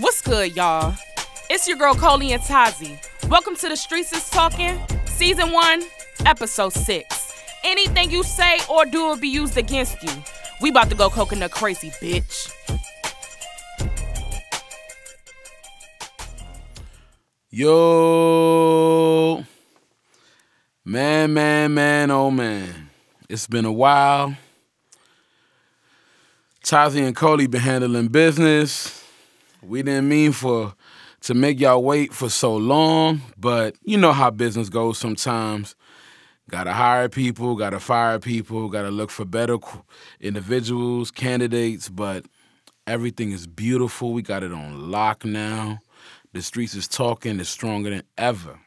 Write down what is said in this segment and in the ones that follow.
What's good, y'all? It's your girl Coley and Tazi. Welcome to the Streets is Talking, Season 1, Episode 6. Anything you say or do will be used against you. We about to go coconut crazy, bitch. Yo, man, man, man, oh man, it's been a while. Tazi and Cody been handling business. We didn't mean for to make y'all wait for so long, but you know how business goes sometimes. Gotta hire people, gotta fire people, gotta look for better individuals, candidates, but everything is beautiful. We got it on lock now. The streets is talking, it's stronger than ever.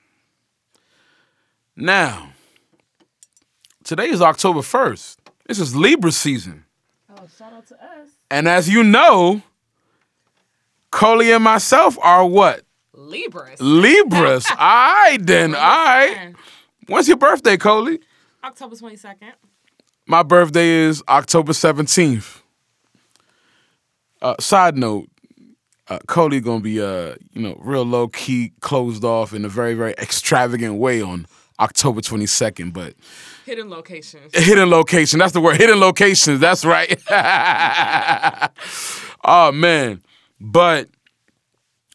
Now, today is October 1st. This is Libra season. Oh, shout out to us. And as you know, Coley and myself are what? Libras. Libras. all right, then. All right. When's your birthday, Coley? October 22nd. My birthday is October 17th. Uh, side note, uh, gonna be uh, you know, real low key, closed off in a very, very extravagant way on October 22nd, but Hidden locations. hidden location. That's the word. Hidden locations. That's right. oh man. But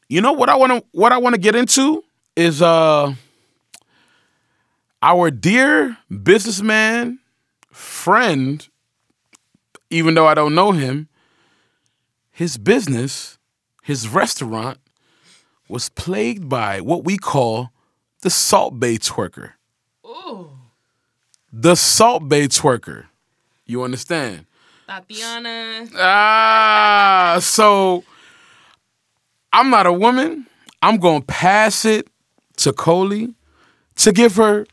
you know what I want to what I want to get into is uh our dear businessman friend even though I don't know him his business his restaurant was plagued by what we call the Salt Bae twerker Ooh. the Salt Bae twerker. You understand? Tatiana. Ah, so I'm not a woman. I'm gonna pass it to Coley to give her,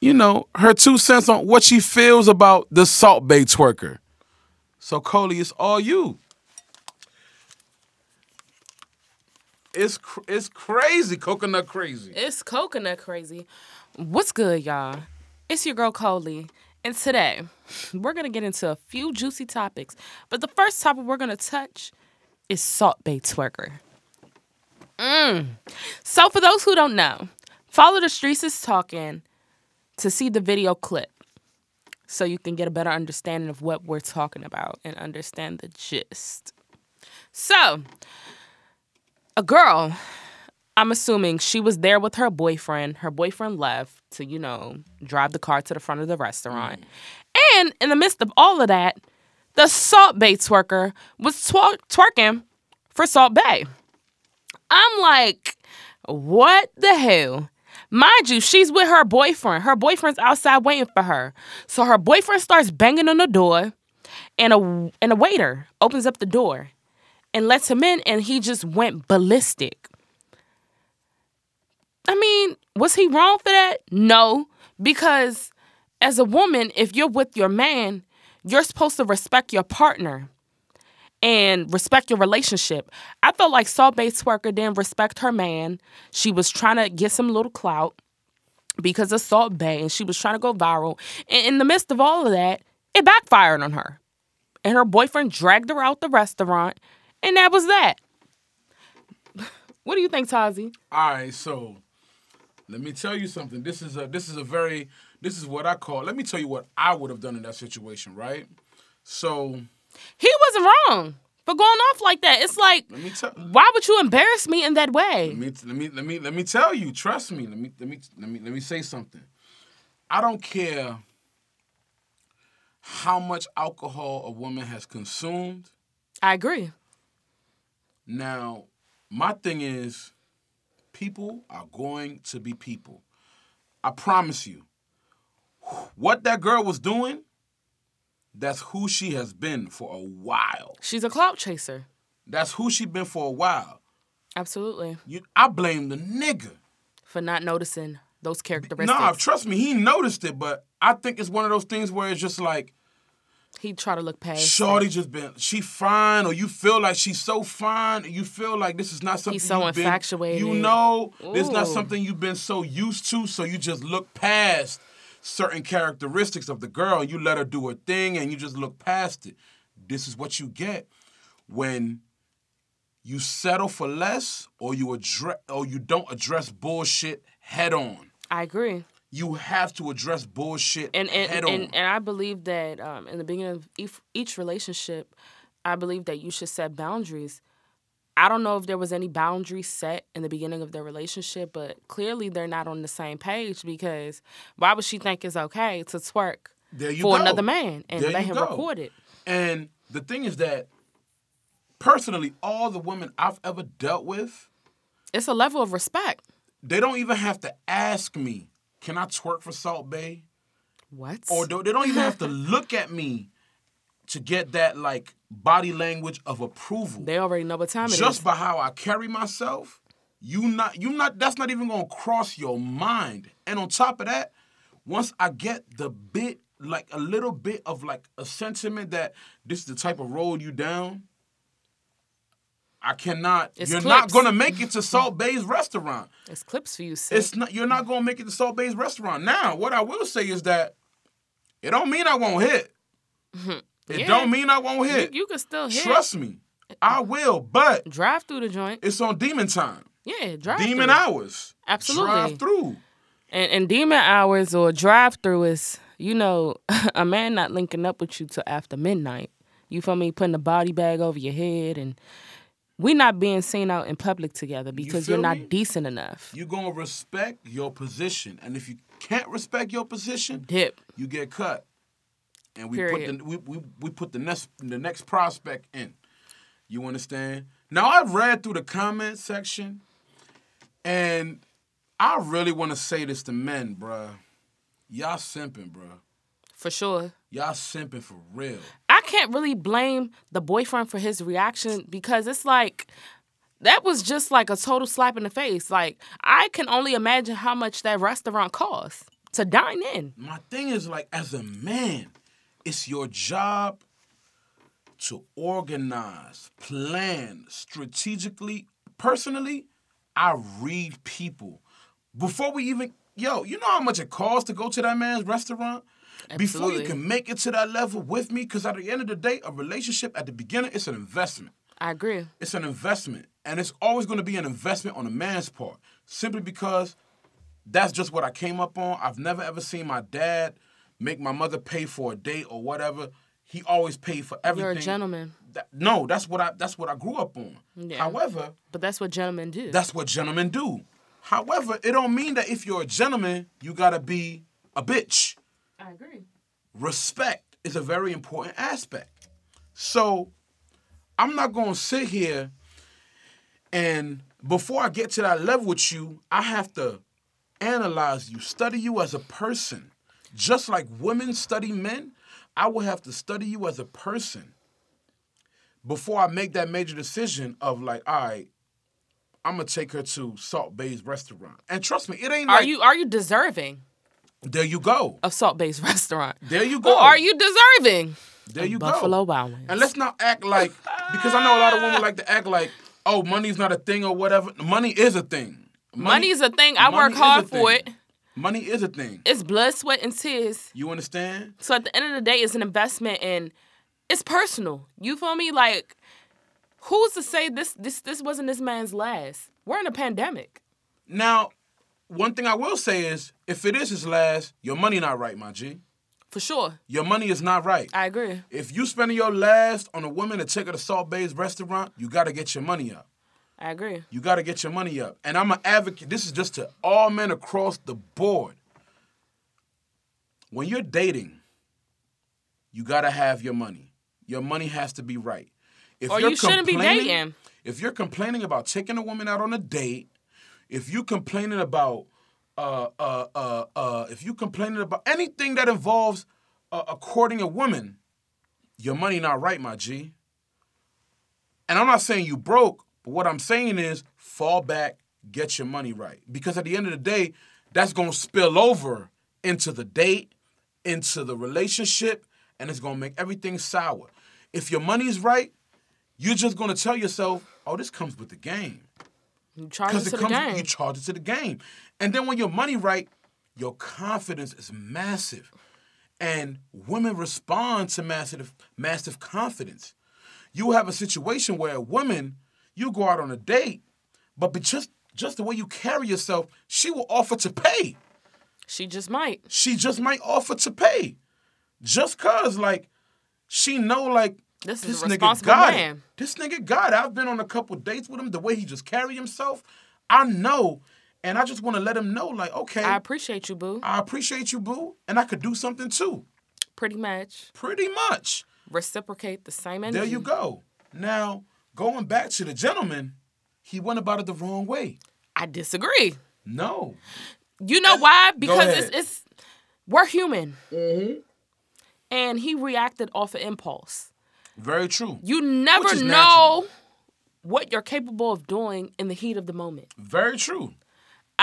you know, her two cents on what she feels about the Salt Bae twerker. So Coley, it's all you. It's cr- it's crazy, coconut crazy. It's coconut crazy. What's good, y'all? It's your girl Coley. And today, we're going to get into a few juicy topics. But the first topic we're going to touch is Salt Bae Twerker. Mm. So, for those who don't know, follow the Streets is Talking to see the video clip so you can get a better understanding of what we're talking about and understand the gist. So, a girl I'm assuming she was there with her boyfriend. Her boyfriend left to, you know, drive the car to the front of the restaurant. And in the midst of all of that, the Salt Bae twerker was twer- twerking for Salt Bae. I'm like, what the hell? Mind you, she's with her boyfriend. Her boyfriend's outside waiting for her. So her boyfriend starts banging on the door, and a and a waiter opens up the door and lets him in, and he just went ballistic. I mean, was he wrong for that? No, because as a woman, if you're with your man, you're supposed to respect your partner and respect your relationship. I felt like Salt Bae Twerker didn't respect her man. She was trying to get some little clout because of Salt Bae and she was trying to go viral. And in the midst of all of that, it backfired on her. And her boyfriend dragged her out the restaurant, and that was that. What do you think, Tazi? All right, so let me tell you something. This is a this is a very this is what I call. Let me tell you what I would have done in that situation, right? So He wasn't wrong for going off like that. It's like, let me tell why would you embarrass me in that way? let me let me let me let me tell you. Trust me. Let me let me let me let me say something. I don't care how much alcohol a woman has consumed. I agree. Now, my thing is, people are going to be people. I promise you. What that girl was doing, that's who she has been for a while. She's a clout chaser. That's who she been for a while. Absolutely. You, I blame the nigga. For not noticing those characteristics. Nah, trust me, he noticed it, but I think it's one of those things where it's just like, he try to look past. Shorty just been she fine, or you feel like she's so fine, you feel like this is not something so you've been- infatuated. You know, it's not something you've been so used to, so you just look past certain characteristics of the girl and you let her do her thing and you just look past it. This is what you get when you settle for less or you address or you don't address bullshit head on. I agree. You have to address bullshit and and, head and, on. and I believe that um, in the beginning of each, each relationship, I believe that you should set boundaries. I don't know if there was any boundary set in the beginning of their relationship, but clearly they're not on the same page because why would she think it's okay to twerk for go. another man and There let him go. record it? And the thing is that personally, all the women I've ever dealt with, It's a level of respect. they don't even have to ask me, "Can I twerk for Salt Bae?" What? Or they don't even have to look at me to get that like body language of approval. they already know what time it is. Just by how I carry myself, you not you not that's not even gonna cross your mind. And on top of that, once I get the bit like a little bit of like a sentiment that this is the type of road you down, I cannot. It's you're not gonna make it to Salt Bae's restaurant. It's clips for you, sis. It's not. You're not gonna make it to Salt Bae's restaurant. Now, what I will say is that it don't mean I won't hit. It Yeah. don't mean I won't hit. you can still hit. Trust me, I will. But Drive through the joint. it's on demon time, Yeah, drive demon through. hours. Absolutely. Drive through. And, and demon hours or drive through is, you know, a man not linking up with you till after midnight. You feel me? Putting a body bag over your head and we not being seen out in public together because feel you're not me? decent enough. You're gonna respect your position, and if you can't respect your position, Dip. you get cut. And we Period. put the we, we, we put the next the next prospect in. You understand? Now I've read through the comment section, and I really want to say this to men, bruh. Y'all simping, bruh. For sure. Y'all simping for real. I can't really blame the boyfriend for his reaction because it's like that was just like a total slap in the face. Like I can only imagine how much that restaurant costs to dine in. My thing is like, as a man, it's your job to organize, plan strategically. Personally, I read people before we even. Yo, you know how much it costs to go to that man's restaurant? Before you can make it to that level with me, because at the end of the day, a relationship at the beginning, it's an investment. I agree. It's an investment. And it's always going to be an investment on a man's part. Simply because that's just what I came up on. I've never ever seen my dad make my mother pay for a date or whatever. He always paid for everything. You're a gentleman. That- no, that's what I that's what I grew up on. Yeah. However, But that's what gentlemen do. that's what gentlemen do. However, it don't mean that if you're a gentleman, you gotta be a bitch. I agree. Respect is a very important aspect. So I'm not gonna sit here and before I get to that level with you, I have to analyze you, study you as a person. Just like women study men, I will have to study you as a person before I make that major decision of like, all right, I'm gonna take her to Salt Bae's restaurant. And trust me, it ain't Are like you are you deserving there you go. of Salt Bae's restaurant? There you go. Or are you deserving? There you Buffalo go. Wild Wings. And let's not act like because I know a lot of women like to act like, oh, money's not a thing or whatever. Money is a thing. Money, money's a thing. I work hard for it. Money is a thing. It's blood, sweat, and tears. You understand? So at the end of the day, it's an investment and it's personal. You feel me? Like, who's to say this this this wasn't this man's last? We're in a pandemic. Now, one thing I will say is, if it is his last, your money not right, my G. For sure. Your money is not right. I agree. If you spending your last on a woman to take her to Salt Bae's restaurant, you got to get your money up. I agree. You got to get your money up. And I'm an advocate. This is just to all men across the board. When you're dating, you got to have your money. Your money has to be right. If Or you're you shouldn't be complaining- dating. If you're complaining about taking a woman out on a date, if you're complaining about uh uh uh uh if you complaining about anything that involves uh, uh, courting a woman, your money not right, my G. And I'm not saying you broke, but what I'm saying is fall back, get your money right. Because at the end of the day, that's gonna spill over into the date, into the relationship, and it's gonna make everything sour. If your money's right, you're just gonna tell yourself, oh, this comes with the game. You charge it Because to it the comes, game. you charge it to the game. And then when your money right, your confidence is massive. And women respond to massive, massive confidence. You have a situation where women you go out on a date, but be just just the way you carry yourself, she will offer to pay. She just might. She just might offer to pay, just cause like she know like This is this nigga got man. it. This nigga got it. I've been on a couple dates with him. The way he just carry himself, I know, and I just want to let him know like, okay, I, appreciate you, boo. I appreciate you, boo, and I could do something too. Pretty much. Pretty much. Reciprocate the same energy. There you go. Now, going back to the gentleman, he went about it the wrong way. I disagree. No. You know why? Because it's, it's we're human. Mm-hmm. And he reacted off of impulse. Very true. You never know what you're capable of doing in the heat of the moment. Very true.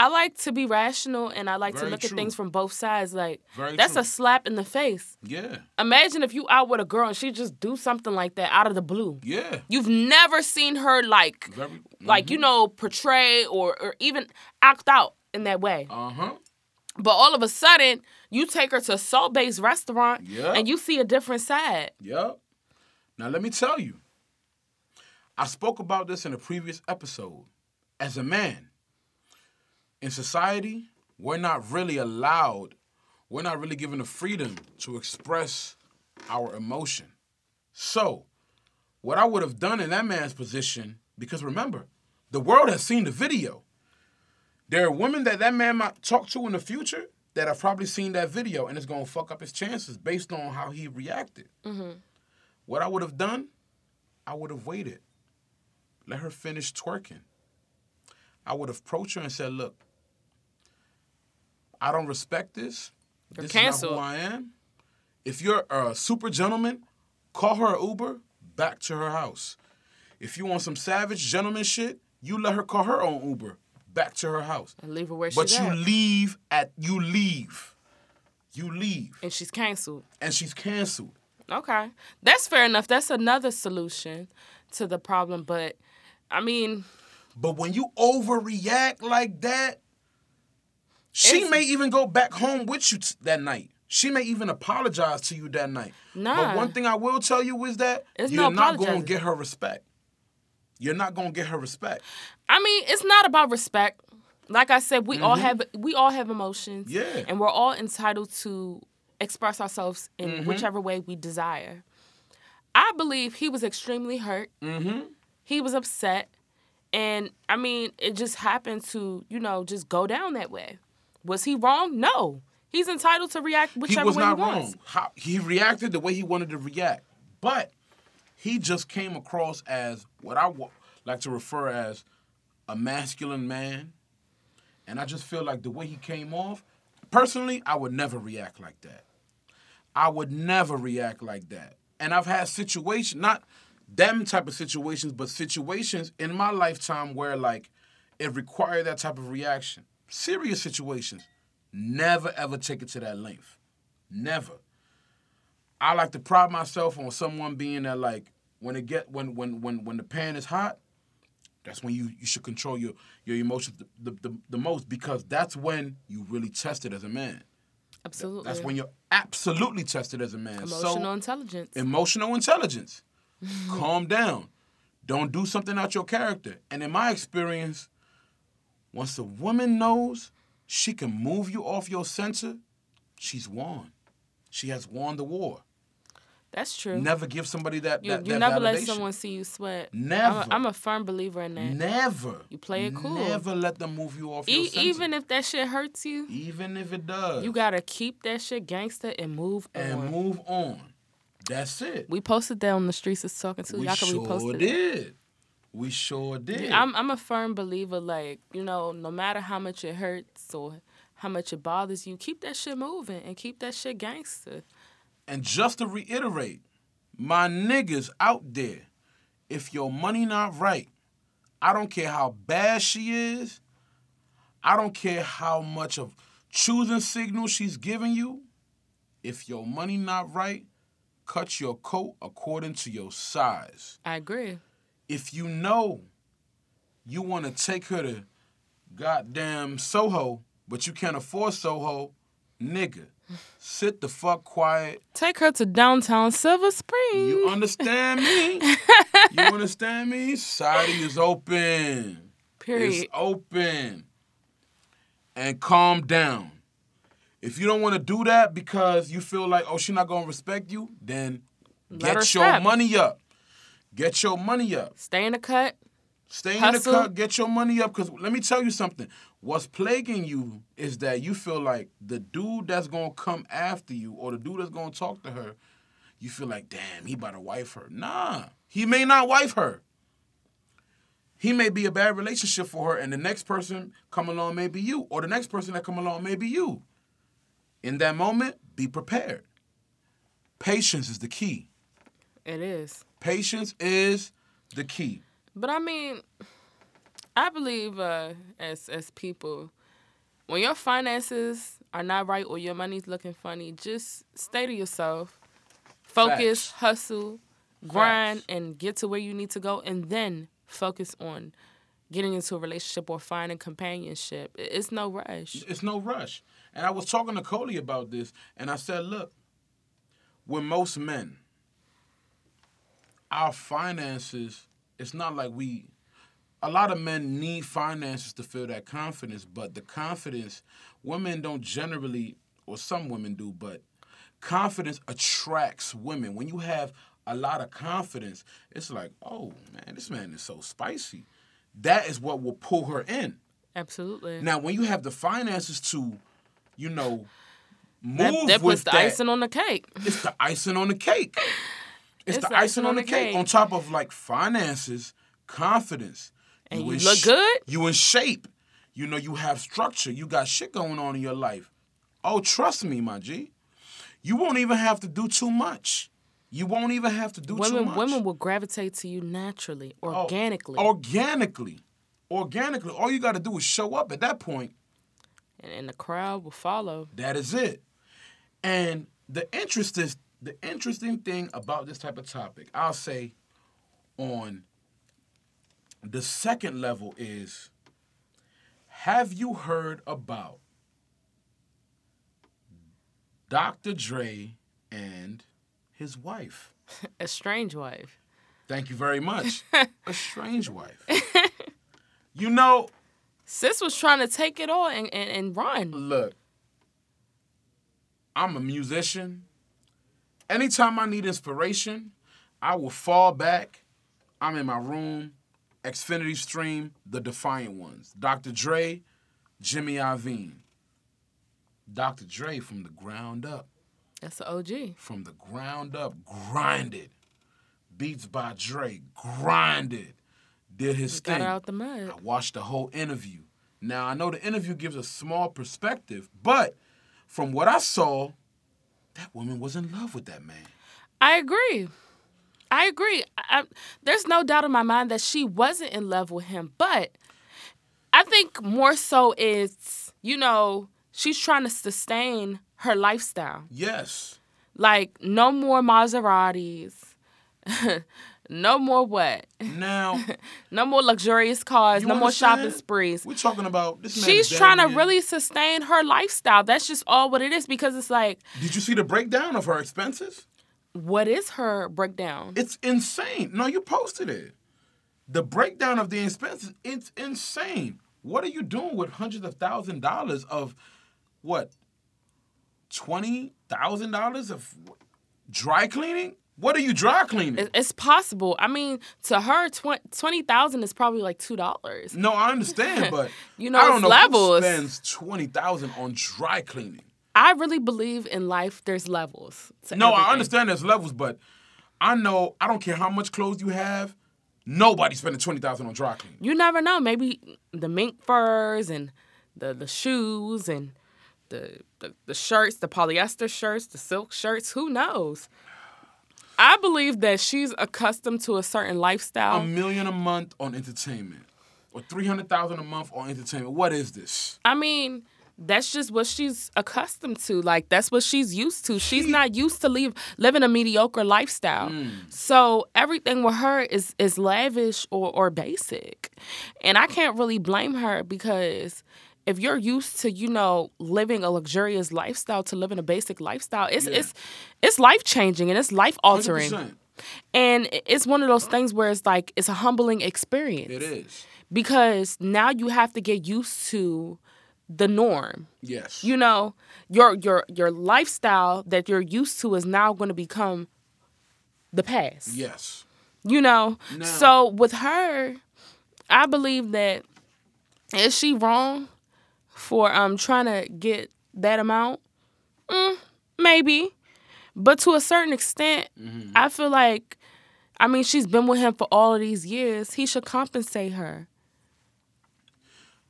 I like to be rational and I like Very to look true. at things from both sides. Like Very that's true. a slap in the face. Yeah. Imagine if you out with a girl and she just do something like that out of the blue. Yeah. You've never seen her like Very. like you know portray or or even act out in that way. Uh huh. But all of a sudden, you take her to a Salt Bae's restaurant Yeah. and you see a different side. Yep. Now let me tell you. I spoke about this in a previous episode. As a man, in society, we're not really allowed, we're not really given the freedom to express our emotion. So, what I would have done in that man's position, because remember, the world has seen the video. There are women that that man might talk to in the future that have probably seen that video and it's gonna fuck up his chances based on how he reacted. Mm-hmm. What I would have done, I would have waited. Let her finish twerking. I would have approached her and said, Look, I don't respect this. You're this canceled. is not who I am. If you're a super gentleman, call her Uber back to her house. If you want some savage gentleman shit, you let her call her own Uber back to her house. And leave her where But she's But you at. leave at you leave. You leave. and she's canceled. And she's canceled. Okay. That's fair enough. That's another solution to the problem. But I mean, But when you overreact like that, she may even go back home with you t- that night. She may even apologize to you that night. Nah. But one thing I will tell you is that It's you're no not going to get her respect. You're not going to get her respect. I mean, it's not about respect. Like I said, we all have we all have emotions. Mm-hmm. Yeah. And we're all entitled to express ourselves in Mm-hmm. whichever way we desire. I believe he was extremely hurt. Mm-hmm. He was upset. And I mean, it just happened to, you know, just go down that way. Was he wrong? No. He's entitled to react He whichever was way not he wants. wrong. How, he reacted the way he wanted to react. But he just came across as what I like to refer as a masculine man. And I just feel like the way he came off, personally, I would never react like that. I would never react like that. And I've had situations, not them type of situations, but situations in my lifetime where like it required that type of reaction. Serious situations. Never ever take it to that length. Never. I like to pride myself on someone being that like when it get when when when when the pan is hot, that's when you, you should control your your emotions the, the, the, the most because that's when you really test it as a man. Absolutely. That's when you're absolutely tested as a man. Emotional so intelligence. emotional intelligence. Calm down. Don't do something out your character. And in my experience, once a woman knows she can move you off your center, she's won. She has won the war. That's true. Never give somebody that you that, you that never let someone see you sweat. I'm Never. a, I'm a firm believer in that. Never. You play it cool. Never let them move you off your E- center. even if that shit hurts you, even if it does. you gotta keep that shit gangster and move and on. And move on. That's it. We posted that on the streets is talking to. We Y'all can sure repost it. did. We sure did. I'm I'm a firm believer. Like you know, no matter how much it hurts or how much it bothers you, keep that shit moving and keep that shit gangster. And just to reiterate, my niggas out there, if your money not right, I don't care how bad she is, I don't care how much of choosing signal she's giving you. If your money not right, cut your coat according to your size. I agree. If you know you want to take her to goddamn Soho, but you can't afford Soho, nigga, sit the fuck quiet Take her to downtown Silver Spring. You understand me? you understand me? Society is open. Period. It's open. And calm down. If you don't want to do that because you feel like, oh, she's not gonna respect you, then Let get your step. money up. Get your money up. Stay in the cut. Stay in the cut, get your money up. Because let me tell you something. What's plaguing you is that you feel like the dude that's going to come after you or the dude that's going to talk to her, you feel like, damn, he about to wife her. Nah, he may not wife her. He may be a bad relationship for her, and the next person come along may be you, or the next person that come along may be you. In that moment, be prepared. Patience is the key. It is. Patience is the key. But I mean, I believe uh, as as people, when your finances are not right or your money's looking funny, just stay to yourself, focus, Facts. hustle, grind, Facts. and get to where you need to go, and then focus on getting into a relationship or finding companionship. It's no rush. It's no rush. And I was talking to Coley about this, and I said, look, with most men, our finances, it's not like we, a lot of men need finances to feel that confidence, but the confidence, women don't generally, or some women do, but confidence attracts women. When you have a lot of confidence, it's like, oh man, this man is so spicy. That is what will pull her in. Absolutely. Now, when you have the finances to, you know, move that, that with puts the that, icing on the cake. it's the icing on the cake. It's, It's the icing on the cake. cake. On top of like finances, confidence. And you in look good? You in shape. You know, you have structure. You got shit going on in your life. Oh, trust me, my G. You won't even have to do too much. You won't even have to do too much. women will gravitate to you naturally, Oh, organically. Organically. Organically. All you got to do is show up at that point and, and the crowd will follow. That is it. And the interest is the interesting thing about this type of topic, I'll say on the second level is have you heard about Dr. Dre and his wife? A strange wife. Thank you very much. A strange wife. You know, Sis was trying to take it all and, and, and run. Look, I'm a musician. Anytime I need inspiration, I will fall back. I'm in my room, Xfinity Stream, The Defiant Ones, Dr. Dre, Jimmy Iovine. Dr. Dre from the ground up, That's the OG. from the ground up, grinded. Beats by Dre, grinded. Did his Got thing. it out the mud. I watched the whole interview. Now I know the interview gives a small perspective, but from what I saw, that woman was in love with that man. I agree. I agree. I, I- there's no doubt in my mind that she wasn't in love with him, but I think more so it's, you know, she's trying to sustain her lifestyle. Yes. Like, no more Maseratis. no more what? Now No more luxurious cars. No more shopping sprees. we're talking about this. She's trying to really sustain her lifestyle. That's just all what it is because it's like, Did you see the breakdown of her expenses? what is her breakdown? It's insane. No, you posted it. The breakdown of the expenses, it's insane. What are you doing with hundreds of thousand dollars of what? Twenty thousand dollars of dry cleaning? What are you dry cleaning? It's possible. I mean, to her, twen- twenty thousand is probably like two dollars. No, I understand, but You know, I don't know levels. who spends twenty thousand on dry cleaning. I really believe in life. There's levels. No, I understand there's levels, but I know I don't care how much clothes you have. Nobody's spending twenty thousand on dry cleaning. You never know. Maybe the mink furs and the the shoes and the, the the shirts, the polyester shirts, the silk shirts. Who knows? I believe that she's accustomed to a certain lifestyle. A million a month on entertainment, or three hundred thousand a month on entertainment. What is this? I mean, that's just what she's accustomed to. Like that's what she's used to. She's She- not used to leave living a mediocre lifestyle. Mm. So everything with her is is lavish or or basic. And I can't really blame her because if you're used to, you know, living a luxurious lifestyle to living a basic lifestyle, it's Yeah. it's it's life changing and it's life altering. 100%. And it's one of those things where it's like it's a humbling experience. It is. Because now you have to get used to the norm. Yes. You know, your your your lifestyle that you're used to is now going to become the past. yes. You know. Now- So with her, I believe that is she wrong for um trying to get that amount? Mm, maybe. But to a certain extent, Mm-hmm. I feel like I mean she's been with him for all of these years. He should compensate her.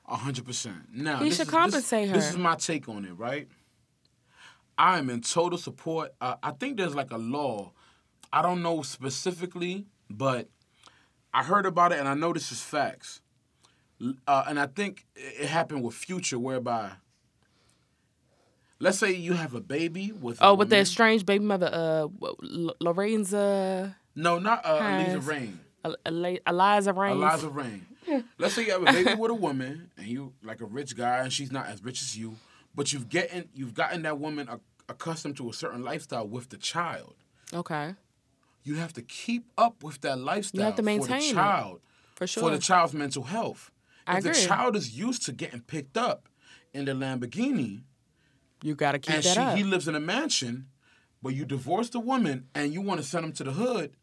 A hundred percent. Now He should is- compensate this, This is my take on it, right? I am in total support. Uh, I think there's like a law. I don't know specifically, but I heard about it and I know this is facts. Uh, and I think it it happened with Future, whereby, let's say you have a baby with. a Oh, with that strange baby mother, uh, L- Lorenza, No, not uh, Eliza Reign. El- Eli- Eliza Reigns. Eliza Reign. Let's say you have a baby with a woman and you like a rich guy and she's not as rich as you, but you've getting you've gotten that woman a, accustomed to a certain lifestyle with the child. Okay, You have to keep up with that lifestyle have to for maintain the it. child, for sure. for the child's mental health. I if the child is used to getting picked up in the Lamborghini you got to keep and that she, up. he lives in a mansion, but you divorce the woman and you want to send him to the hood,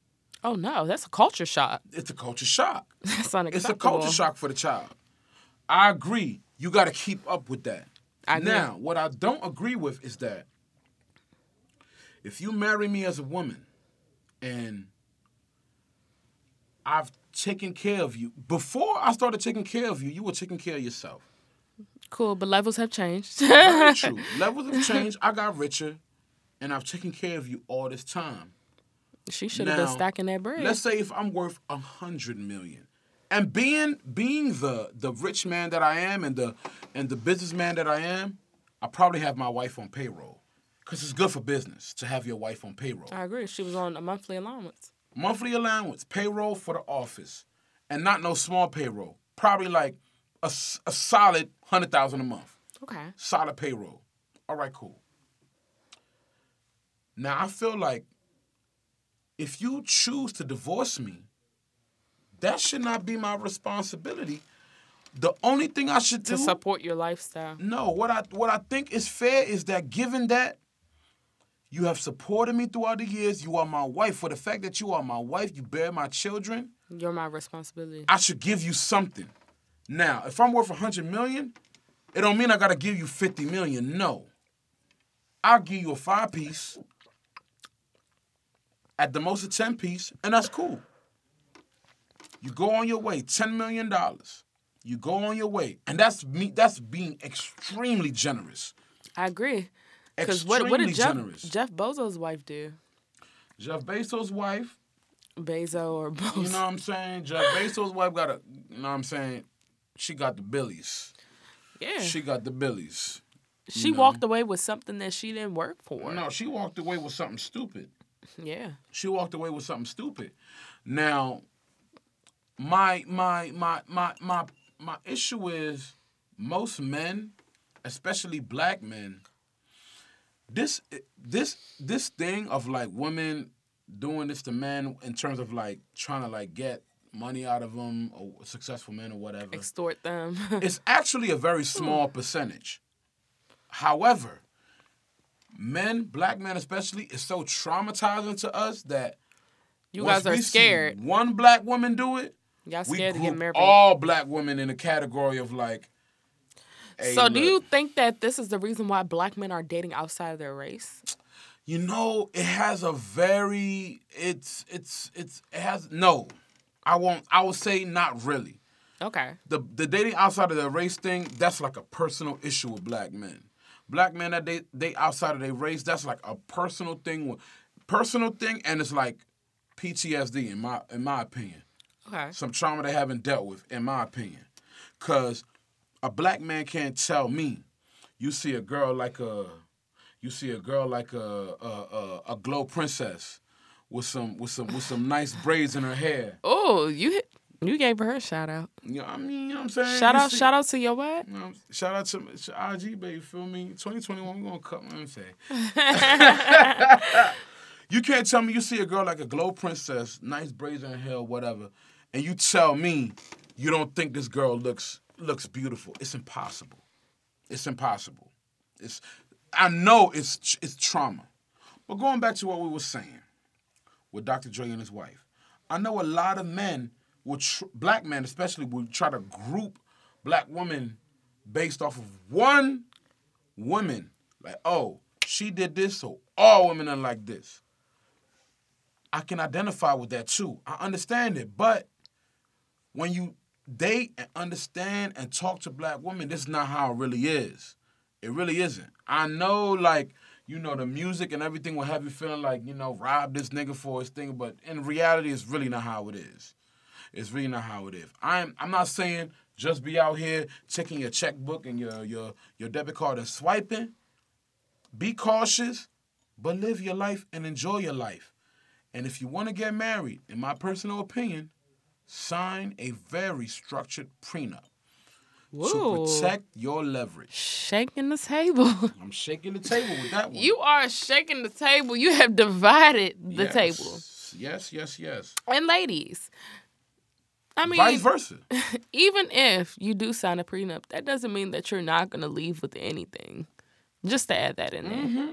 oh no, that's a culture shock. it's a culture shock. That's It's unacceptable. a culture shock for the child. I agree. You got to keep up with that. I agree. Now, what I don't agree with is that if you marry me as a woman and I've taken care of you, before I started taking care of you, you were taking care of yourself. Cool, but levels have changed. Very true. Levels have changed. I got richer and I've taken care of you all this time. she should have been stacking that bread. Let's say if I'm worth a hundred million, and being being the the rich man that I am and the and the businessman that I am, I probably have my wife on payroll, cause it's good for business to have your wife on payroll. I agree. She was on a monthly allowance. Monthly allowance, payroll for the office, and not no small payroll. Probably like a, a solid hundred thousand a month. Okay. Solid payroll. All right, cool. Now I feel like if you choose to divorce me, that should not be my responsibility. The only thing I should do To support your lifestyle. no, what I what I think is fair is that given that you have supported me throughout the years, you are my wife. For the fact that you are my wife, you bear my children, You're my responsibility. I should give you something. Now, if I'm worth 100 million, it don't mean I got to give you 50 million. No. I'll give you a five piece, at the most a 10 piece, and that's cool. You go on your way, $10 million. You go on your way. And that's me that's being extremely generous. I agree. Because what, what did Jeff, generous. Jeff Bezos' wife do? Jeff Bezos' wife, Bezo or Bezos? you know what I'm saying? Jeff Bezos' wife got a, you know what I'm saying? She got the billies. yeah. She, got the billies. She walked away with something that she didn't work for. No, she walked away with something stupid. Yeah. She walked away with something stupid. Now, my my my my my my issue is most men, especially black men, this this this thing of like women doing this to men in terms of like trying to like get money out of them or successful men or whatever. Extort them. it's actually a very small percentage. However, men, black men especially, is so traumatizing to us that you guys are we scared. one black woman do it, Y'all we scared to get married. all black women in the category of like. Hey, so do you think that this is the reason why black men are dating outside of their race? You know, it has a very it's it's it's it has no. I won't. I would say not really. Okay. the the dating outside of their race thing, that's like a personal issue with black men. Black men that date date outside of their race, that's like a personal thing, with- personal thing, and it's like PTSD in my in my opinion. Okay. Some trauma they haven't dealt with, in my opinion. Cause a black man can't tell me, you see a girl like a, you see a girl like a a, a, a glow princess, with some with some with some nice braids in her hair. Oh, you hit, you gave her a shout out. You know, I mean, you know what I'm saying? Shout You out, see- shout out to your what? You know, shout out to to IG, baby. Feel me? 2021, we gonna cut. Let me say. You can't tell me you see a girl like a glow princess, nice braids in her hair, whatever, and you tell me you don't think this girl looks looks beautiful. It's impossible. It's impossible. It's I know it's it's trauma. But going back to what we were saying with Dr. Dre and his wife, I know a lot of men would tr- black men especially would try to group black women based off of one woman. Like, oh, she did this, so all women are like this. I can identify with that too. I understand it, but when you date and understand and talk to black women, this is not how it really is. It really isn't. I know, like, you know, the music and everything will have you feeling like, you know, rob this nigga for his thing, but in reality, it's really not how it is. It's really not how it is. I'm I'm not saying just be out here checking your checkbook and your your your debit card and swiping. Be cautious, but live your life and enjoy your life. And if you want to get married, in my personal opinion, sign a very structured prenup to protect your leverage. Shaking the table. I'm shaking the table with that one. You are shaking the table. You have divided the Yes. table. Yes, yes, yes. And ladies, I mean, Vice versa. even if you do sign a prenup, that doesn't mean that you're not going to leave with anything. Just to add that in there.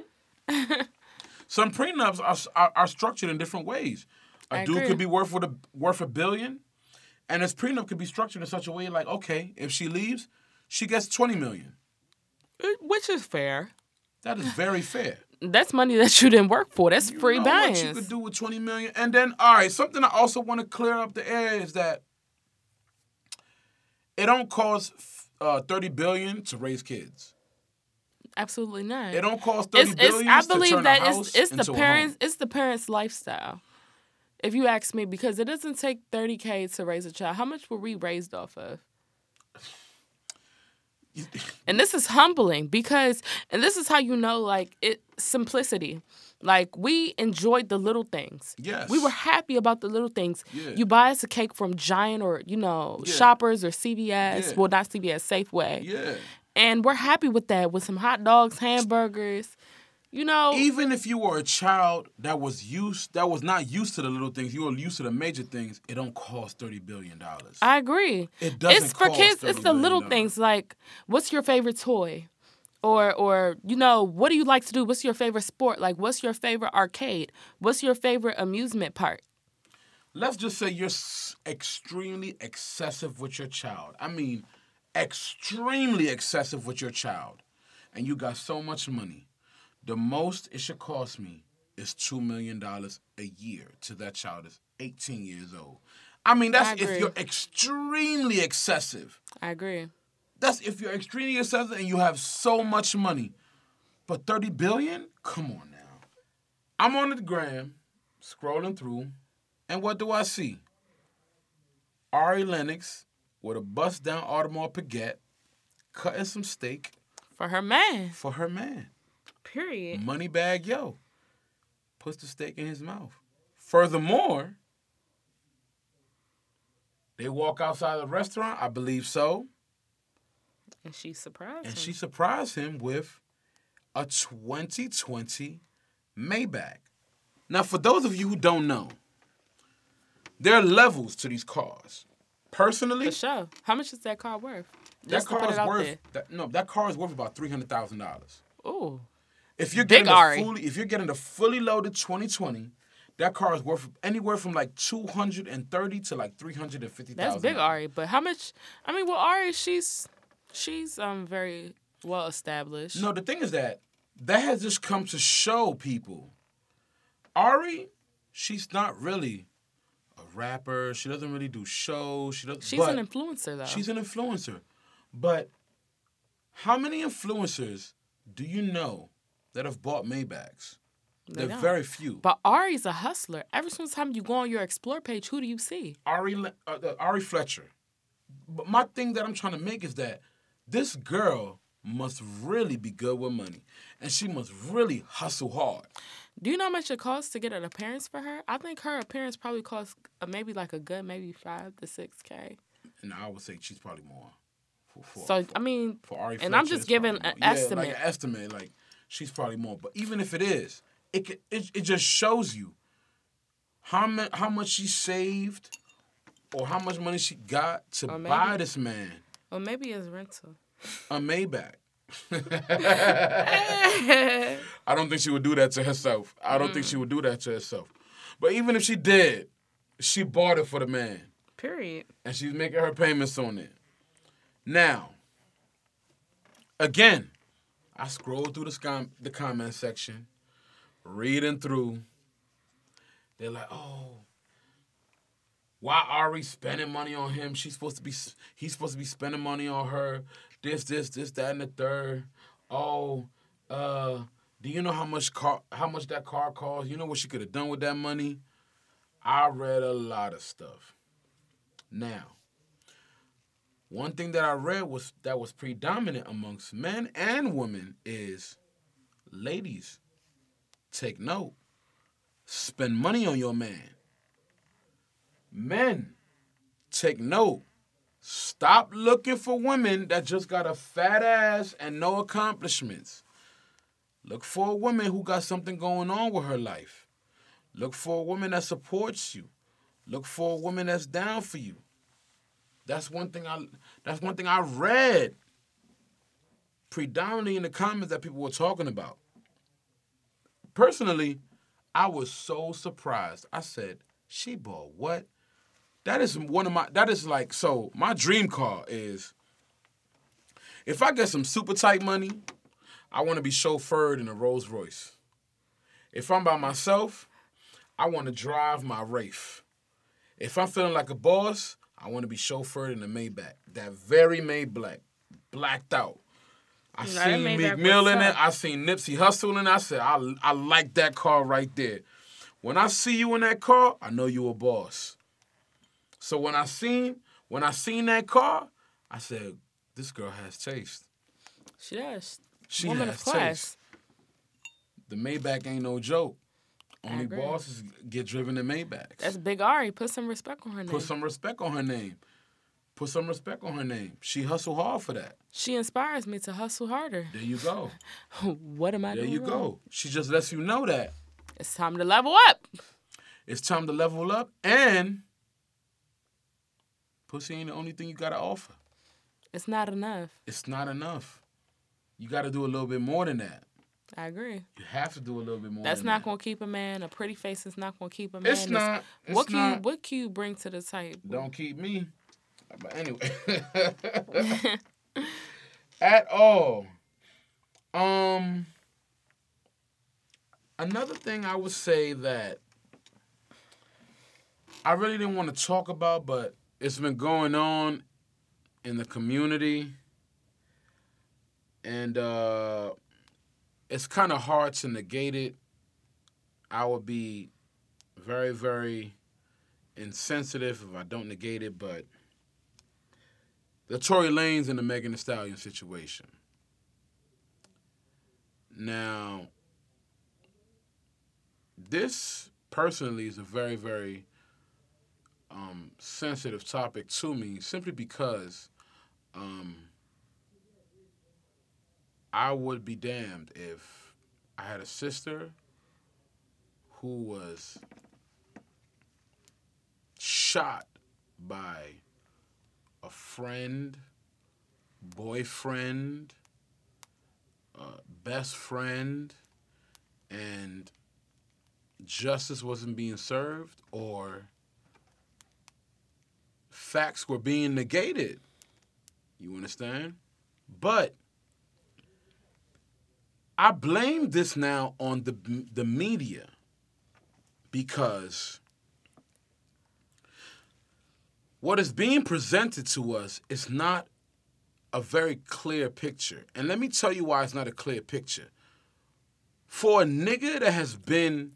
Mm-hmm. Some prenups are, are, are structured in different ways. A I dude agree. could be worth with a worth a billion, and his prenup could be structured in such a way like, okay, if she leaves, she gets twenty million. Uh, Which is fair. That is very fair. That's money that you didn't work for. That's You free know bands. what you could do with twenty million, and then all right, something I also want to clear up the air is that it don't cost uh, thirty billion to raise kids. Absolutely not. It don't cost thirty it's, billion it's, I to believe that it's, it's the parents it's the parents' lifestyle. If you ask me, because it doesn't take thirty k to raise a child. How much were we raised off of? And this is humbling because, and this is how you know, like it simplicity. Like we enjoyed the little things. Yes. We were happy about the little things. Yeah. You buy us a cake from Giant or you know Yeah. Shoppers or CVS. Yeah. Well, not CVS, Safeway. Yeah. And we're happy with that with some hot dogs, hamburgers. You know, even if you were a child that was used that was not used to the little things, you were used to the major things, it don't cost thirty billion dollars. I agree. It doesn't It's for cost kids. It's the little things like what's your favorite toy, or or you know what do you like to do? What's your favorite sport? Like what's your favorite arcade? What's your favorite amusement park? Let's just say you're extremely excessive with your child. I mean, extremely excessive with your child. And you got so much money. The most it should cost me is $2 million a year till that child is 18 years old. I mean, that's I if you're extremely excessive. I agree. That's if you're extremely excessive and you have so much money. But 30 billion? Come on now. I'm on the gram, scrolling through, and what do I see? Ari Lennox with a bust down Audemars Piguet cutting some steak For her man. for her man. Period. Moneybagg Yo puts the steak in his mouth. Furthermore, they walk outside the restaurant, I believe so, And she surprised and him. she surprised him with a 2020 Maybach. Now, for those of you who don't know, there are levels to these cars. Personally, For sure. How much is that car worth? that Just to car is worth that, no, that car is worth about three hundred thousand dollars. Ooh. If you're Big getting Ari. fully, if you're getting the fully loaded 2020, that car is worth anywhere from like 230 to like 350,000. That's big Ari. But how much I mean well Ari she's she's um very well established. No, the thing is that that has just come to show people. Ari, she's not really a rapper. She doesn't really do shows. She doesn't. She's an influencer though. She's an influencer. But how many influencers do you know that have bought Maybachs? They They're very few. But Ari's a hustler. Every single time you go on your explore page, who do you see? Ari uh, uh, Ari Fletcher. But my thing that I'm trying to make is that this girl must really be good with money, and she must really hustle hard. Do you know how much it costs to get an appearance for her? I think her appearance probably costs uh, maybe like a good maybe five to six k. And I would say she's probably more. For, for, So for, I mean, for Ari and I'm just giving an. Yeah, estimate. like an estimate. Like she's probably more. But even if it is, it it, it just shows you how much how much she saved or how much money she got to Or buy this man Or maybe it's rental. a Maybach. I don't think she would do that to herself. I don't think she mm. would do that to herself. But even if she did, she bought it for the man. Period. and she's making her payments on it. Now, again, I scroll through the scom- the comment section, reading through. They're like, "Oh, why Ari spending money on him? She's supposed to be. He's supposed to be spending money on her. This, this, this, that, and the third. Oh, uh, do you know how much car? How much that car cost? You know what she could have done with that money? I read a lot of stuff. Now, one thing that I read was that was predominant amongst men and women is ladies, take note. Spend money on your man. Men, take note. Stop looking for women that just got a fat ass and no accomplishments. Look for a woman who got something going on with her life. Look for a woman that supports you. Look for a woman that's down for you. That's one thing I that's one thing I read predominantly in the comments that people were talking about. Personally, I was so surprised. I said, "She bought what?" That is one of my that is like so my dream car is if I get some super tight money, I want to be chauffeured in a Rolls Royce. If I'm by myself, I want to drive my Wraith. If I'm feeling like a boss, I want to be chauffeured in a Maybach. That very Maybach, blacked out. I You know, seen Meek Mill in it. I seen Nipsey Hussle in it. I said, I, I like that car right there. When I see you in that car, I know you a boss. So when I seen when I seen that car, I said, this girl has taste. She does. She Woman has of class. taste. The Maybach ain't no joke. Only bosses get driven in Maybachs. That's Big Ari. Put some respect on her name. Put some respect on her name. Put some respect on her name. She hustled hard for that. She inspires me to hustle harder. There you go. what am I There doing? you wrong? go. She just lets you know that It's time to level up. it's time to level up and pussy ain't the only thing you gotta offer. It's not enough. It's not enough. You gotta do a little bit more than that. I agree. You have to do a little bit more. That's not that. gonna keep a man. A pretty face is not gonna keep a man. It's not. It's what can you what can you bring to the table? Don't keep me. But anyway. At all. Um another thing I would say that I really didn't want to talk about, but it's been going on in the community. And uh it's kind of hard to negate it. I would be very, very insensitive if I don't negate it, but the Tory Lanez and the Megan Thee Stallion situation. Now, this personally is a very, very um, sensitive topic to me, simply because um, I would be damned if I had a sister who was shot by a friend, boyfriend, uh, best friend, and justice wasn't being served or facts were being negated. You understand? But I blame this now on the the media because what is being presented to us is not a very clear picture. And let me tell you why it's not a clear picture. For a nigga that has been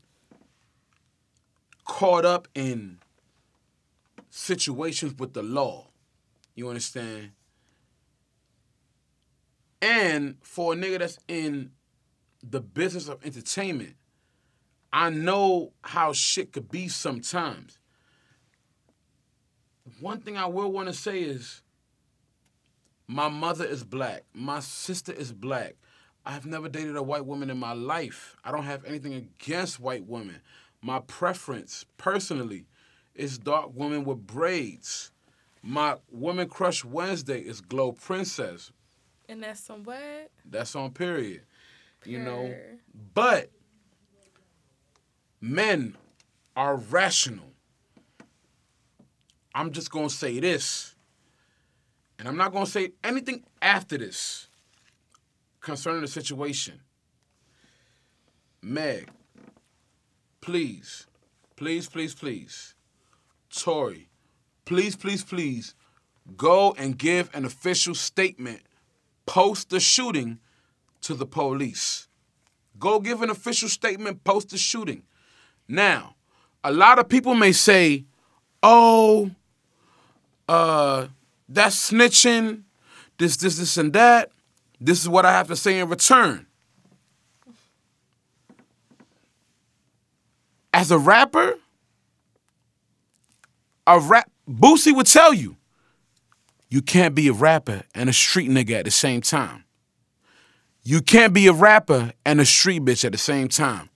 caught up in situations with the law, you understand? And for a nigga that's in the business of entertainment, I know how shit could be sometimes. One thing I will want to say is my mother is black. My sister is black. I have never dated a white woman in my life. I don't have anything against white women. My preference, personally, is dark women with braids. My woman crush Wednesday is Glow Princess. And that's some what? That's on period. You know, but men are rational. I'm just going to say this. And I'm not going to say anything after this concerning the situation. Meg, please, please, please, please, Tory, please, please, please, go and give an official statement post the shooting to the police. Go give an official statement post the shooting. Now, a lot of people may say, "Oh, uh, that's snitching. This, this, this, and that. This is what I have to say in return." As a rapper, a rap Boosie would tell you, you can't be a rapper and a street nigga at the same time. You can't be a rapper and a street bitch at the same time.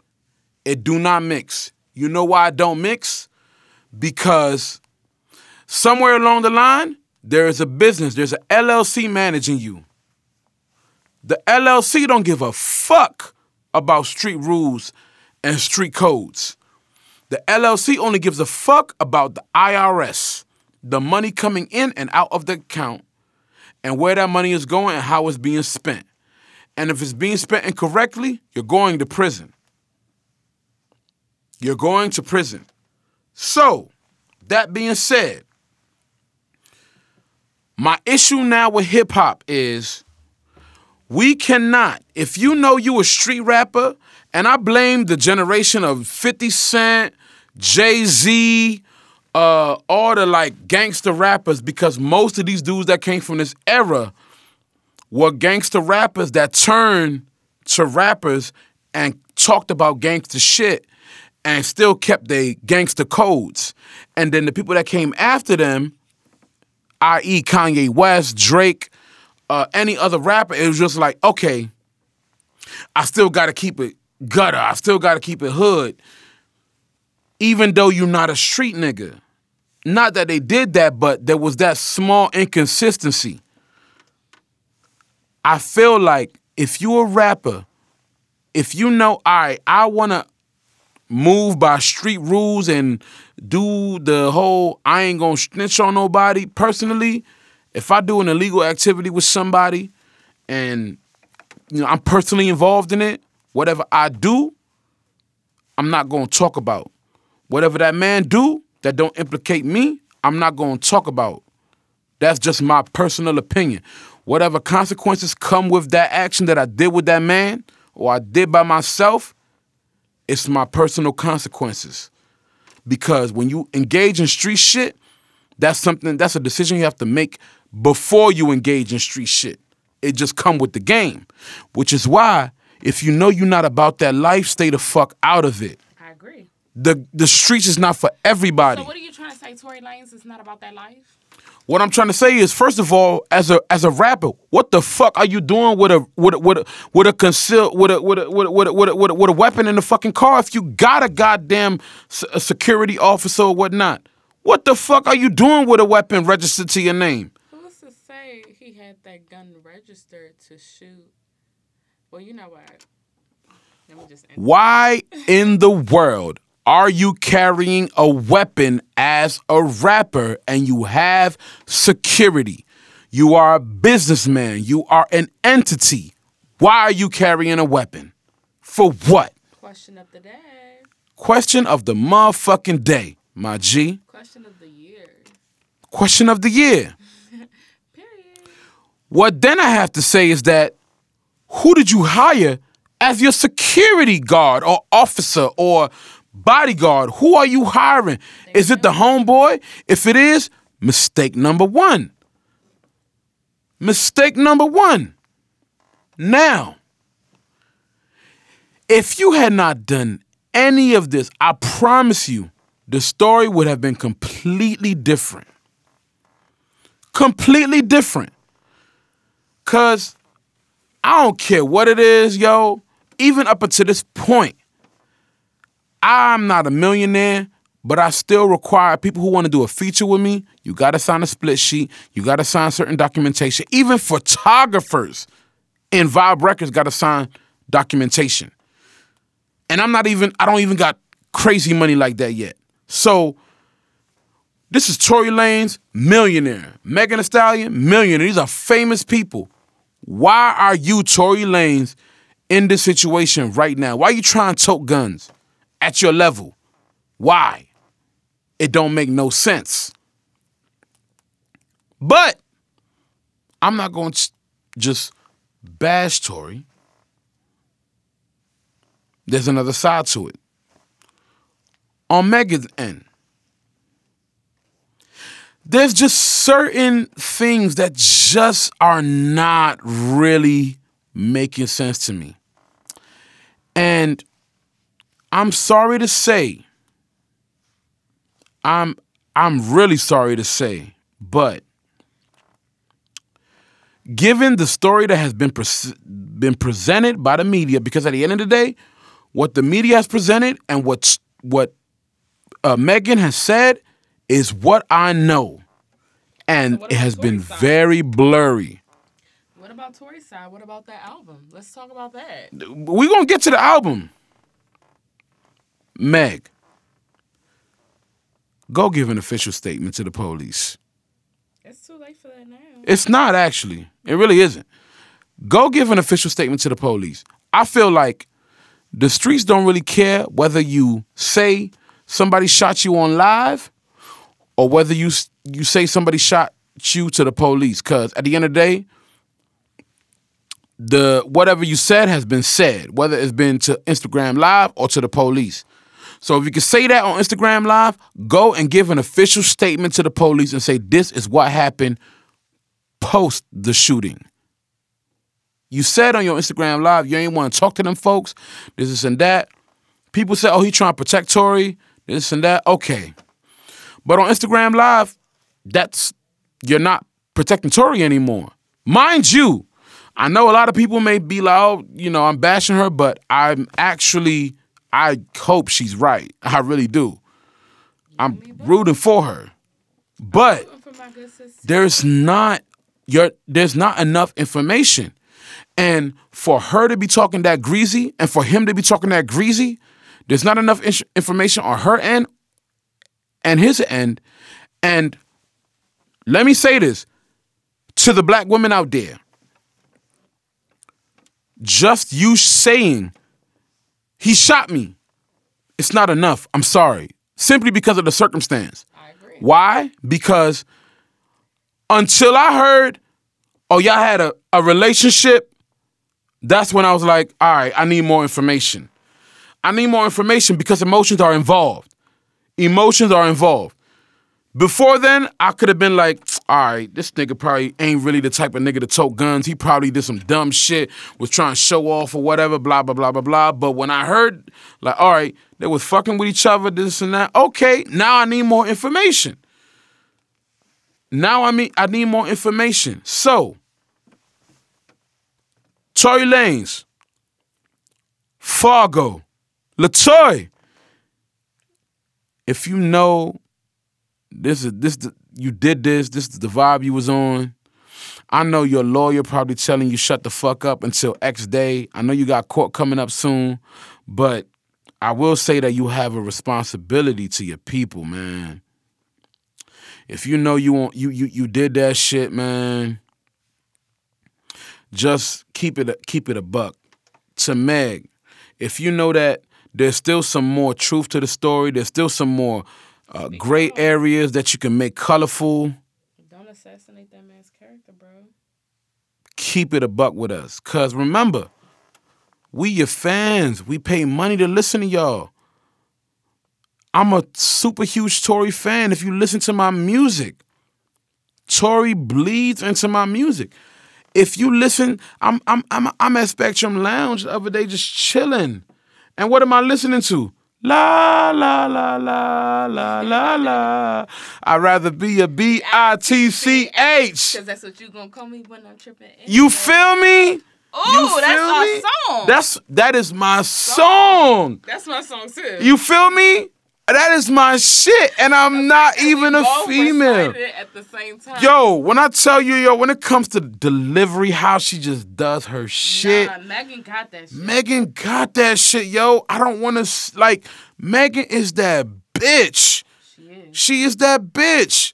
It do not mix. You know why I don't mix? Because somewhere along the line, there is a business, there's an LLC managing you. The LLC don't give a fuck about street rules and street codes. The LLC only gives a fuck about the IRS, the money coming in and out of the account, and where that money is going and how it's being spent. And if it's being spent incorrectly, you're going to prison. You're going to prison. So, that being said, my issue now with hip hop is we cannot, if you know you a street rapper, and I blame the generation of 50 Cent, Jay Z, uh, all the like gangster rappers, because most of these dudes that came from this era were gangster rappers that turned to rappers and talked about gangster shit and still kept their gangster codes. And then the people that came after them, i.e., Kanye West, Drake, uh, any other rapper, it was just like, okay, I still got to keep it gutter. I still got to keep it hood, even though you're not a street nigga. Not that they did that, but there was that small inconsistency. I feel like if you're a rapper, if you know, all right, I want to move by street rules and do the whole I ain't gonna snitch on nobody personally, if I do an illegal activity with somebody and you know I'm personally involved in it, whatever I do, I'm not gonna talk about. Whatever that man do that don't implicate me, I'm not gonna talk about. That's just my personal opinion. Whatever consequences come with that action that I did with that man or I did by myself, it's my personal consequences. Because when you engage in street shit, that's something that's a decision you have to make before you engage in street shit. It just come with the game. Which is why if you know you're not about that life, stay the fuck out of it. I agree. The the streets is not for everybody. So what are you trying to say? Tory Lanez is not about that life. What I'm trying to say is, first of all, as a as a rapper, what the fuck are you doing with a with a, with a, with a conceal with a with a with a, with a, with a, with a, with a weapon in the fucking car if you got a goddamn s- a security officer or whatnot? What the fuck are you doing with a weapon registered to your name? Who's to say he had that gun registered to shoot? Well, you know what? Let me just. End. Why in the world are you carrying a weapon as a rapper and you have security? You are a businessman. You are an entity. Why are you carrying a weapon? For what? Question of the day. Question of the motherfucking day, my G. Question of the year. Question of the year. Period. What then I have to say is that who did you hire as your security guard or officer or bodyguard? Who are you hiring? Is it the homeboy? If it is, mistake number one. Mistake number one. Now, if you had not done any of this, I promise you, the story would have been completely different. Completely different. Cause I don't care what it is, yo. Even up until this point, I'm not a millionaire, but I still require people who want to do a feature with me. You got to sign a split sheet. You got to sign certain documentation. Even photographers in Vibe Records got to sign documentation. And I'm not even, I don't even got crazy money like that yet. So this is Tory Lanez, millionaire. Megan Thee Stallion, millionaire. These are famous people. Why are you, Tory Lanez, in this situation right now? Why are you trying to tote guns at your level? Why? It don't make no sense. But I'm not going to just bash Tory. There's another side to it. On Megan's end, there's just certain things that just are not really making sense to me. And I'm sorry to say, I'm I'm really sorry to say, but given the story that has been pres been presented by the media, because at the end of the day, what the media has presented and what what uh, Megan has said is what I know, and So it has been side? very blurry. What about Tory's side? What about that album? Let's talk about that. We're gonna get to the album. Meg, go give an official statement to the police. It's too late for that now. It's not actually. It really isn't. Go give an official statement to the police. I feel like the streets don't really care whether you say somebody shot you on live or whether you you say somebody shot you to the police cuz at the end of the day the whatever you said has been said, whether it's been to Instagram live or to the police. So if you can say that on Instagram live, go and give an official statement to the police and say this is what happened post the shooting. You said on your Instagram live you ain't want to talk to them folks, this, this, and that. People say, oh, he trying to protect Tory, this and that. Okay. But on Instagram live, that's you're not protecting Tory anymore. Mind you, I know a lot of people may be like, oh, you know, I'm bashing her, but I'm actually, I hope she's right. I really do. I'm rooting for her. But For my good sister. there's not your there's not enough information. And for her to be talking that greasy and for him to be talking that greasy, there's not enough ins- information on her end and his end. And let me say this to the black women out there. Just you saying he shot me, it's not enough. I'm sorry. Simply because of the circumstance. I agree. Why? Because until I heard, oh, y'all had a, a relationship, that's when I was like, all right, I need more information. I need more information because emotions are involved. Emotions are involved. Before then, I could have been like, all right, this nigga probably ain't really the type of nigga to tote guns. He probably did some dumb shit, was trying to show off or whatever, blah, blah, blah, blah, blah. But when I heard, like, all right, they was fucking with each other, this and that, okay, now I need more information. Now I mean I need more information. So, Tory Lanez, Fargo, Latoy. If you know this is this you did this, this is the vibe you was on. I know your lawyer probably telling you shut the fuck up until X day. I know you got court coming up soon, but I will say that you have a responsibility to your people, man. If you know you want you you you did that shit, man, just keep it keep it a buck. To Meg, if you know that there's still some more truth to the story, there's still some more uh, gray areas that you can make colorful. Don't assassinate that man's character, bro. Keep it a buck with us, cause remember, we your fans. We pay money to listen to y'all. I'm a super huge Tory fan. If you listen to my music, Tory bleeds into my music. If you listen, I'm I'm I'm I'm at Spectrum Lounge the other day just chilling. And what am I listening to? La la la la la la la. I'd rather be a B I T C H. Because that's what you going to call me when I'm tripping. You feel me? Ooh, that's our song. That's that is my song. That's my song too. You feel me? That is my shit, and I'm not even a female. at the same time. Yo, when I tell you, yo, when it comes to delivery, how she just does her shit. Nah, Megan got that shit. Megan got that shit, yo. I don't want to like. Megan is that bitch. She is. She is that bitch.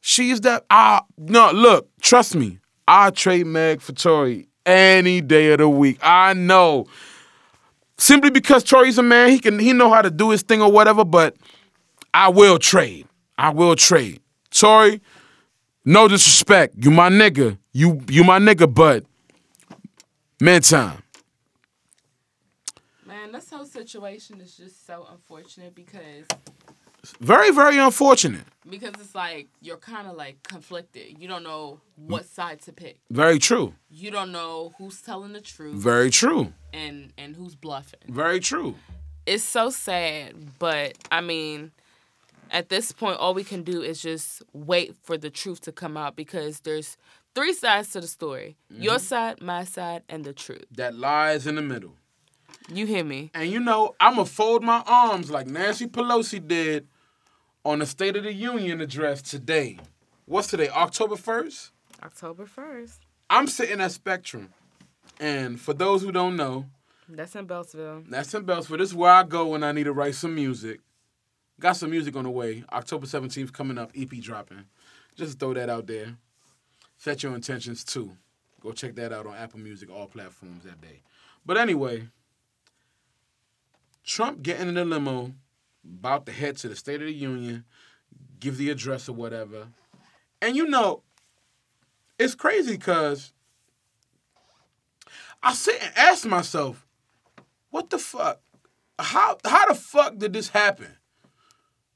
She is that. I no look. Trust me. I trade Meg for Tory any day of the week. I know. Simply because Tory's a man, he can he know how to do his thing or whatever. But I will trade. I will trade. Tori, no disrespect. You my nigga. You you my nigga. But man, time. Man, this whole situation is just so unfortunate because Very very unfortunate. because it's like you're kind of like conflicted. You don't know mm. what side to pick. Very true. You don't know who's telling the truth Very true. and and who's bluffing. Very true. It's so sad, but I mean, at this point, all we can do is just wait for the truth to come out because there's three sides to the story: mm-hmm. your side, my side, and the truth. That lies in the middle. You hear me? And you know, I'ma fold my arms like Nancy Pelosi did on the State of the Union address today. What's today? October 1st? October first. I'm sitting at Spectrum. And for those who don't know, That's in Beltsville. that's in Beltsville. This is where I go when I need to write some music. Got some music on the way. October 17th coming up, EP dropping. Just throw that out there. Set your intentions too. Go check that out on Apple Music, all platforms that day. But anyway, Trump getting in the limo, about to head to the State of the Union, give the address or whatever. And you know, it's crazy because I sit and ask myself, what the fuck? How how the fuck did this happen?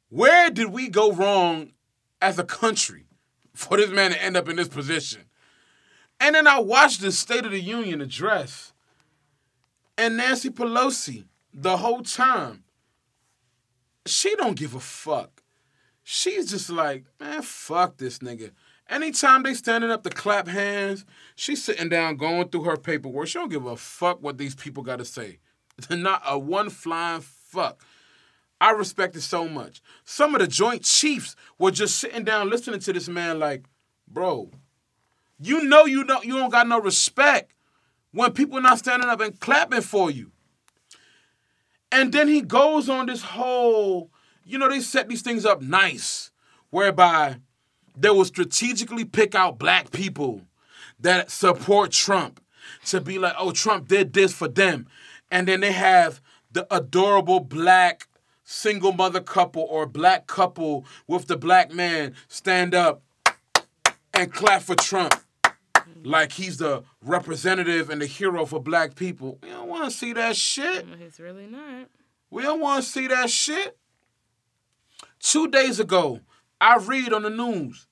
Where did we go wrong as a country for this man to end up in this position? And then I watched the State of the Union address, and Nancy Pelosi the whole time, she don't give a fuck. She's just like, man, fuck this nigga. Anytime they standing up to clap hands, she's sitting down going through her paperwork. She don't give a fuck what these people got to say. Not a one flying fuck. I respect it so much. Some of the Joint Chiefs were just sitting down listening to this man like, bro, you know you don't you don't got no respect when people not standing up and clapping for you. And then he goes on this whole, you know, they set these things up nice, whereby they will strategically pick out black people that support Trump to be like, oh, Trump did this for them. And then they have the adorable black single mother couple or black couple with the black man stand up and clap for Trump like he's the representative and the hero for black people. We don't want to see that shit. It's really not. We don't want to see that shit. Two days ago, I read on the news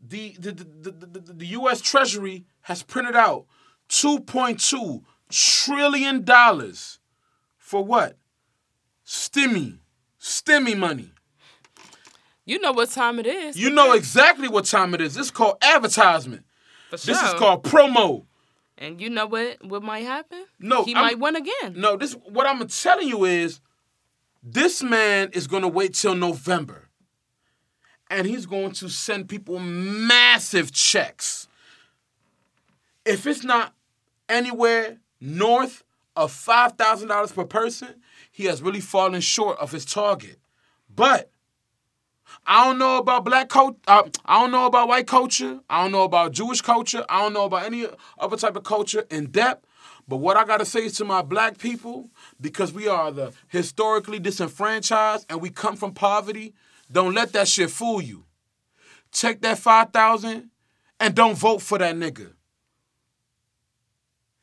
the the, the, the, the, the U.S. Treasury has printed out 2.2 trillion dollars for what? Stimmy, stimmy money. You know what time it is. You know exactly what time it is. It's called advertisement. For This is called promo. And you know what? What might happen? No, he I'm- might win again. No, this what I'm telling you is this man is gonna wait till November. And he's going to send people massive checks. If it's not anywhere north of five thousand dollars per person, he has really fallen short of his target. But I don't know about black culture. Uh, I don't know about white culture. I don't know about Jewish culture. I don't know about any other type of culture in depth. But what I gotta say to my black people, because we are the historically disenfranchised and we come from poverty, don't let that shit fool you. Take that five thousand and don't vote for that nigga.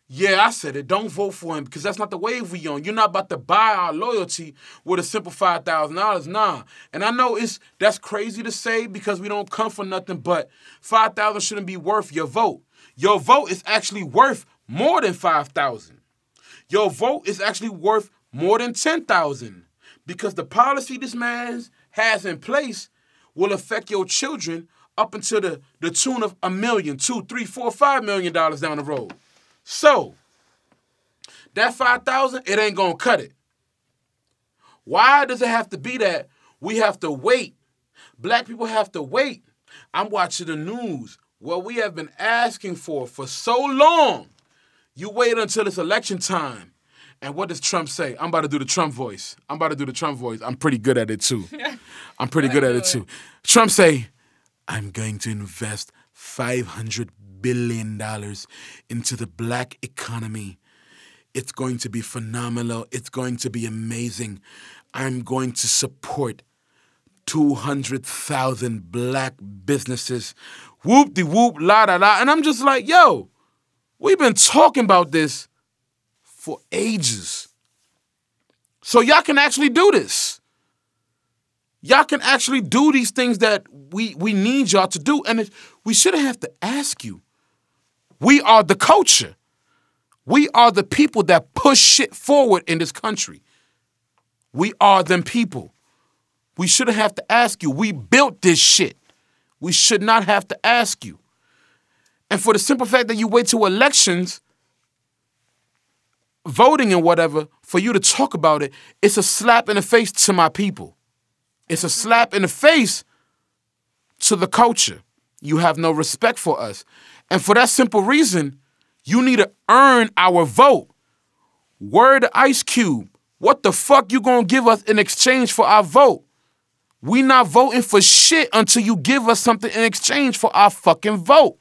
Yeah, I said it. Don't vote for him because that's not the wave we on. You're not about to buy our loyalty with a simple five thousand dollars. Nah. And I know it's that's crazy to say because we don't come for nothing, but five thousand shouldn't be worth your vote. Your vote is actually worth more than five thousand. Your vote is actually worth more than ten thousand because the policy this man has in place will affect your children up until the, the tune of a million, two, three, four, five million dollars down the road. So that five thousand, it ain't gonna cut it. Why does it have to be that we have to wait? Black people have to wait. I'm watching the news. What we have been asking for for so long. You wait until it's election time. And what does Trump say? I'm about to do the Trump voice. I'm about to do the Trump voice. I'm pretty good at it too. I'm pretty good at it too. Trump say, I'm going to invest 500 billion dollars into the black economy. It's going to be phenomenal. It's going to be amazing. I'm going to support 200,000 black businesses. Whoop de whoop, la da la. And I'm just like, yo, we've been talking about this for ages. So y'all can actually do this. Y'all can actually do these things that we, we need y'all to do. And it, we shouldn't have to ask you. We are the culture. We are the people that push shit forward in this country. We are them people. We shouldn't have to ask you. We built this shit. We should not have to ask you. And for the simple fact that you wait till elections, voting and whatever, for you to talk about it, it's a slap in the face to my people. It's a slap in the face to the culture. You have no respect for us. And for that simple reason, you need to earn our vote. Word Ice Cube. What the fuck you gonna give us in exchange for our vote? We not voting for shit until you give us something in exchange for our fucking vote.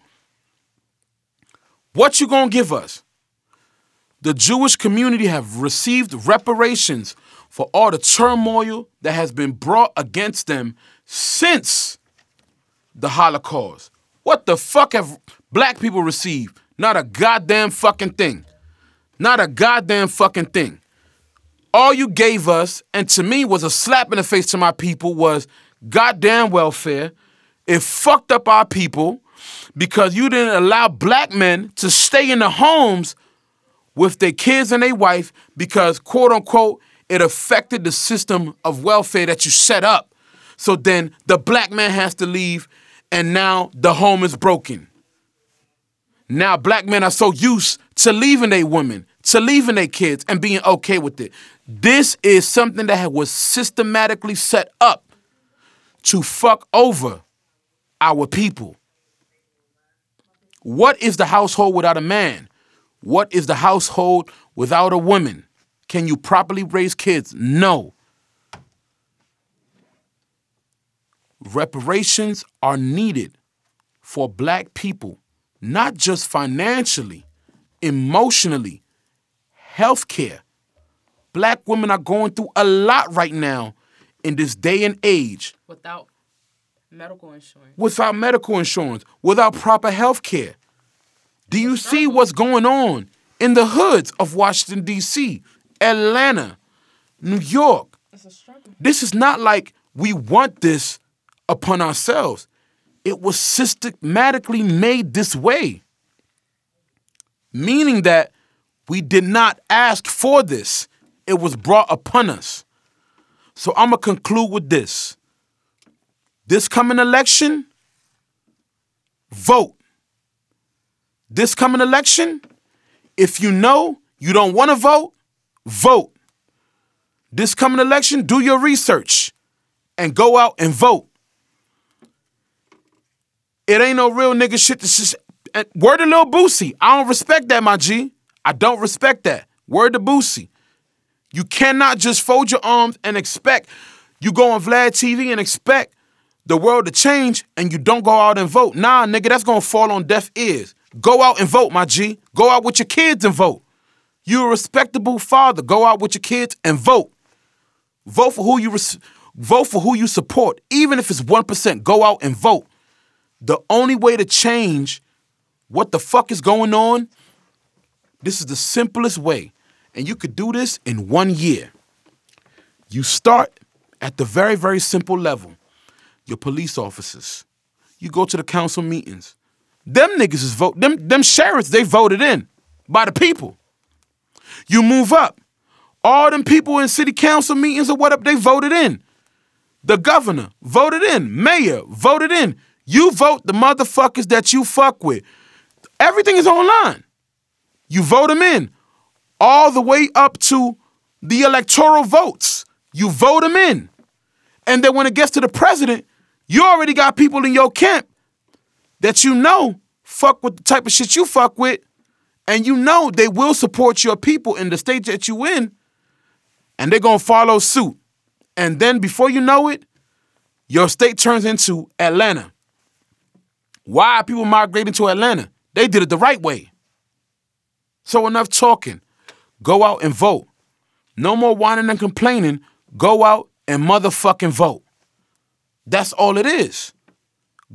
What you gonna give us? The Jewish community have received reparations for all the turmoil that has been brought against them since the Holocaust. What the fuck have black people received? Not a goddamn fucking thing. Not a goddamn fucking thing. All you gave us, and to me was a slap in the face to my people, was goddamn welfare. It fucked up our people because you didn't allow black men to stay in the homes with their kids and their wife because, quote unquote, it affected the system of welfare that you set up. So then the black man has to leave, and now the home is broken. Now black men are so used to leaving their women, to leaving their kids, and being okay with it. This is something that was systematically set up to fuck over our people. What is the household without a man? What is the household without a woman? Can you properly raise kids? No. Reparations are needed for black people, not just financially, emotionally, healthcare. Black women are going through a lot right now in this day and age Without medical insurance. without medical insurance, without proper health care. Do you see what's going on in the hoods of Washington, D.C., Atlanta, New York? It's a struggle. This is not like we want this upon ourselves. It was systematically made this way, meaning that we did not ask for this, it was brought upon us. So I'm going to conclude with this. This coming election, vote. This coming election, if you know you don't want to vote, vote. This coming election, do your research and go out and vote. It ain't no real nigga shit. This is word to Lil Boosie. I don't respect that, my G. I don't respect that. Word to Boosie. You cannot just fold your arms and expect you go on Vlad TV and expect the world to change and you don't go out and vote. Nah, nigga, that's gonna fall on deaf ears. Go out and vote, my G. Go out with your kids and vote. You're a respectable father. Go out with your kids and vote. Vote for who you res- vote for who you support, even if it's one percent. Go out and vote. The only way to change what the fuck is going on, this is the simplest way, and you could do this in one year. You start at the very, very simple level. Your police officers. You go to the council meetings. Them niggas is vote. Them them sheriffs they voted in by the people. You move up. All them people in city council meetings or whatever they voted in. The governor voted in. Mayor voted in. You vote the motherfuckers that you fuck with. Everything is online. You vote them in all the way up to the electoral votes. You vote them in. And then when it gets to the president, you already got people in your camp that you know fuck with the type of shit you fuck with, and you know they will support your people in the state that you in, and they're gonna follow suit. And then before you know it, your state turns into Atlanta. Why are people migrating to Atlanta? They did it the right way. So enough talking. Go out and vote. No more whining and complaining. Go out and motherfucking vote. That's all it is.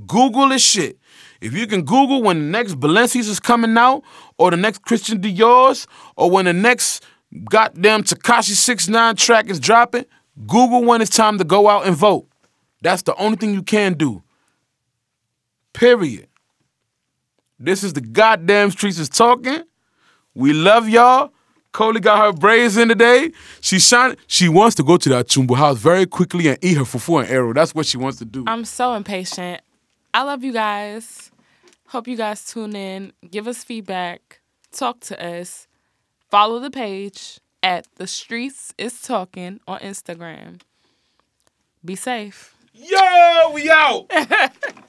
Google this shit. If you can Google when the next Balenci's is coming out, or the next Christian Dior's, or when the next goddamn Tekashi 69 track is dropping, Google when it's time to go out and vote. That's the only thing you can do. Period. This is the goddamn streets is talking. We love y'all. Coley got her braids in today. She shine. She wants to go to that Chumbo house very quickly and eat her fufu and arrow. That's what she wants to do. I'm so impatient. I love you guys. Hope you guys tune in. Give us feedback. Talk to us. Follow the page at the streets is talking on Instagram. Be safe. Yo, we out.